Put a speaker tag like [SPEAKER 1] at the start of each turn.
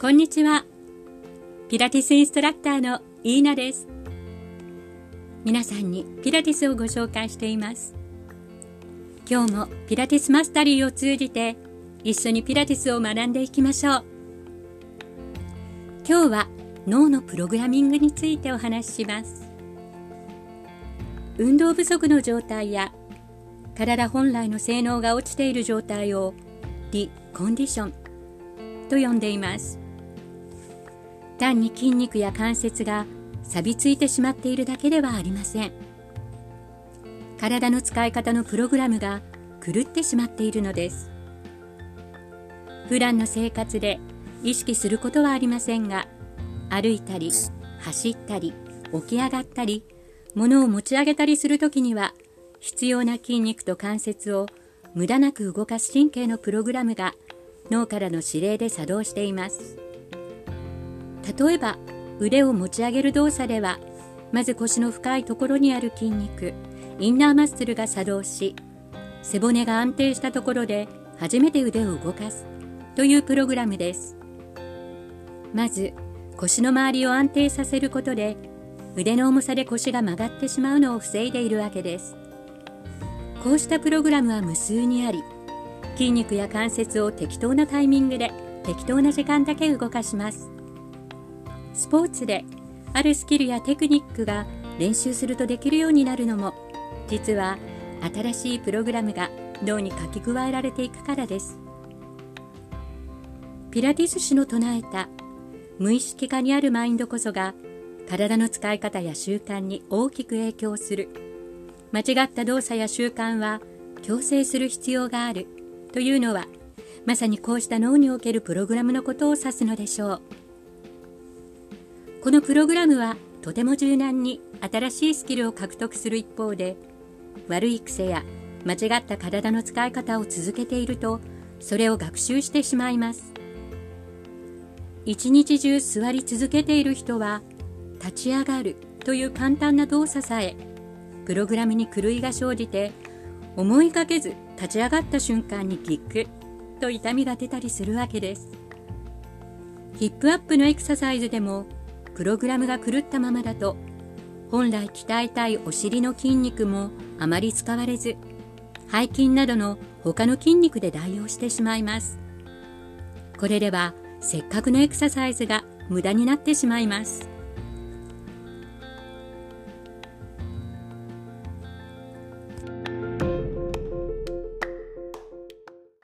[SPEAKER 1] こんにちは。ピラティスインストラクターのイーナです。皆さんにピラティスをご紹介しています。今日もピラティスマスタリーを通じて一緒にピラティスを学んでいきましょう。今日は脳のプログラミングについてお話しします。運動不足の状態や体本来の性能が落ちている状態をディコンディションと呼んでいます。単に筋肉や関節が錆びついてしまっているだけではありません。体の使い方のプログラムが狂ってしまっているのです。普段の生活で意識することはありませんが歩いたり走ったり起き上がったり物を持ち上げたりするときには必要な筋肉と関節を無駄なく動かす神経のプログラムが脳からの指令で作動しています。例えば腕を持ち上げる動作ではまず腰の深いところにある筋肉インナーマッスルが作動し背骨が安定したところで初めて腕を動かすというプログラムです。まず腰の周りを安定させることで腕の重さで腰が曲がってしまうのを防いでいるわけです。こうしたプログラムは無数にあり筋肉や関節を適当なタイミングで適当な時間だけ動かします。スポーツであるスキルやテクニックが練習するとできるようになるのも実は新しいプログラムが脳に書き加えられていくからです。ピラティス氏の唱えた無意識化にあるマインドこそが体の使い方や習慣に大きく影響する。間違った動作や習慣は強制する必要があるというのはまさにこうした脳におけるプログラムのことを指すのでしょう。このプログラムはとても柔軟に新しいスキルを獲得する一方で悪い癖や間違った体の使い方を続けているとそれを学習してしまいます。一日中座り続けている人は立ち上がるという簡単な動作さえプログラムに狂いが生じて思いがけず立ち上がった瞬間にギックと痛みが出たりするわけです。ヒップアップのエクササイズでもプログラムが狂ったままだと本来鍛えたいお尻の筋肉もあまり使われず背筋などの他の筋肉で代用してしまいます。これではせっかくのエクササイズが無駄になってしまいます。